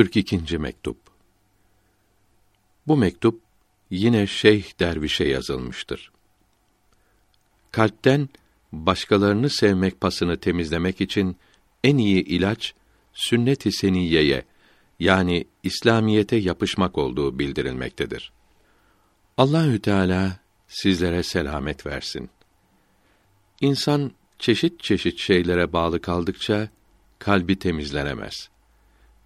42. mektup. Bu mektup yine Şeyh Derviş'e yazılmıştır. Kalpten başkalarını sevmek pasını temizlemek için en iyi ilaç sünnet-i seniyeye yani İslamiyete yapışmak olduğu bildirilmektedir. Allahü Teala sizlere selamet versin. İnsan çeşit çeşit şeylere bağlı kaldıkça kalbi temizlenemez.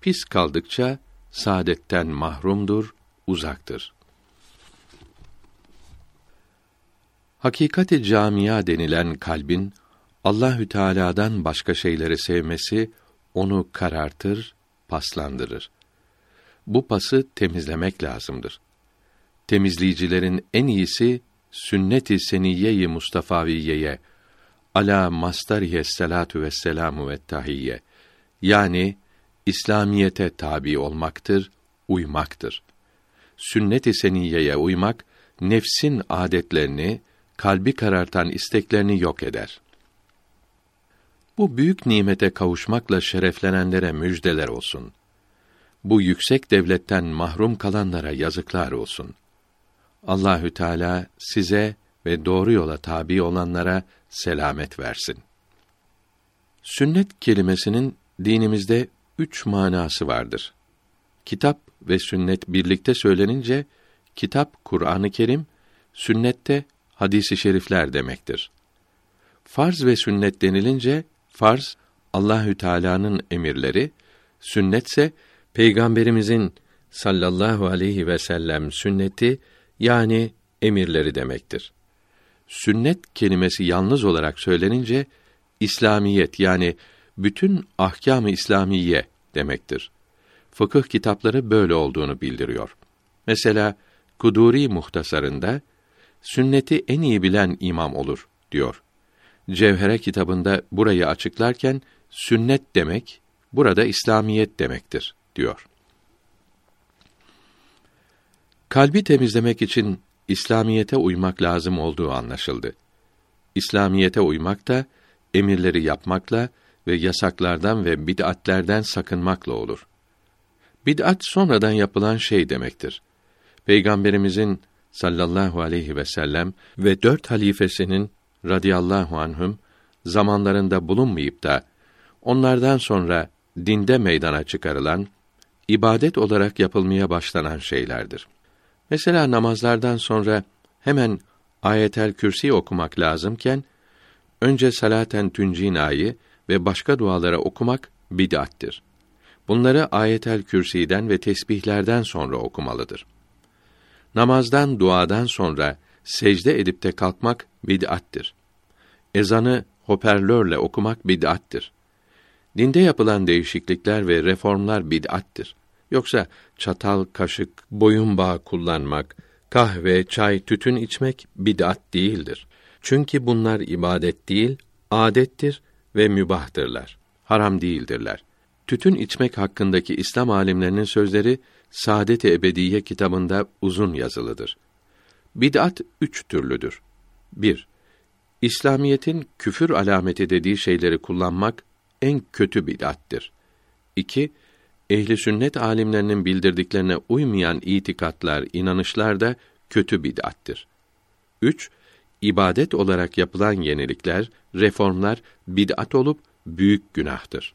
Pis kaldıkça saadetten mahrumdur, uzaktır. Hakikati camia denilen kalbin Allahü Teala'dan başka şeyleri sevmesi onu karartır, paslandırır. Bu pası temizlemek lazımdır. Temizleyicilerin en iyisi sünnet-i seniyye-i Mustafaviyeye ala mastariye salatu ve selamu ve tahiyye yani İslamiyete tabi olmaktır, uymaktır. Sünnet-i seniyeye uymak nefsin adetlerini, kalbi karartan isteklerini yok eder. Bu büyük nimete kavuşmakla şereflenenlere müjdeler olsun. Bu yüksek devletten mahrum kalanlara yazıklar olsun. Allahü Teala size ve doğru yola tabi olanlara selamet versin. Sünnet kelimesinin dinimizde üç manası vardır. Kitap ve sünnet birlikte söylenince kitap Kur'an-ı Kerim, sünnette hadisi şerifler demektir. Farz ve sünnet denilince farz Allahü Teala'nın emirleri, sünnetse peygamberimizin sallallahu aleyhi ve sellem sünneti yani emirleri demektir. Sünnet kelimesi yalnız olarak söylenince İslamiyet yani bütün ahkâm-ı İslamiye demektir. Fıkıh kitapları böyle olduğunu bildiriyor. Mesela Kuduri muhtasarında sünneti en iyi bilen imam olur diyor. Cevhere kitabında burayı açıklarken sünnet demek burada İslamiyet demektir diyor. Kalbi temizlemek için İslamiyete uymak lazım olduğu anlaşıldı. İslamiyete uymak da emirleri yapmakla ve yasaklardan ve bid'atlerden sakınmakla olur. Bid'at sonradan yapılan şey demektir. Peygamberimizin sallallahu aleyhi ve sellem ve dört halifesinin radıyallahu anhüm zamanlarında bulunmayıp da onlardan sonra dinde meydana çıkarılan ibadet olarak yapılmaya başlanan şeylerdir. Mesela namazlardan sonra hemen ayetel kürsi okumak lazımken önce salaten tüncinayı ve başka dualara okumak bid'attir. Bunları ayetel kürsiden ve tesbihlerden sonra okumalıdır. Namazdan, duadan sonra secde edip de kalkmak bid'attir. Ezanı hoparlörle okumak bid'attir. Dinde yapılan değişiklikler ve reformlar bid'attir. Yoksa çatal, kaşık, boyun bağı kullanmak, kahve, çay, tütün içmek bid'at değildir. Çünkü bunlar ibadet değil, adettir ve mübahtırlar. Haram değildirler. Tütün içmek hakkındaki İslam alimlerinin sözleri Saadet-i Ebediye kitabında uzun yazılıdır. Bid'at üç türlüdür. 1. İslamiyetin küfür alameti dediği şeyleri kullanmak en kötü bid'attir. 2. Ehli sünnet alimlerinin bildirdiklerine uymayan itikatlar, inanışlar da kötü bid'attir. 3. İbadet olarak yapılan yenilikler, reformlar bid'at olup büyük günahtır.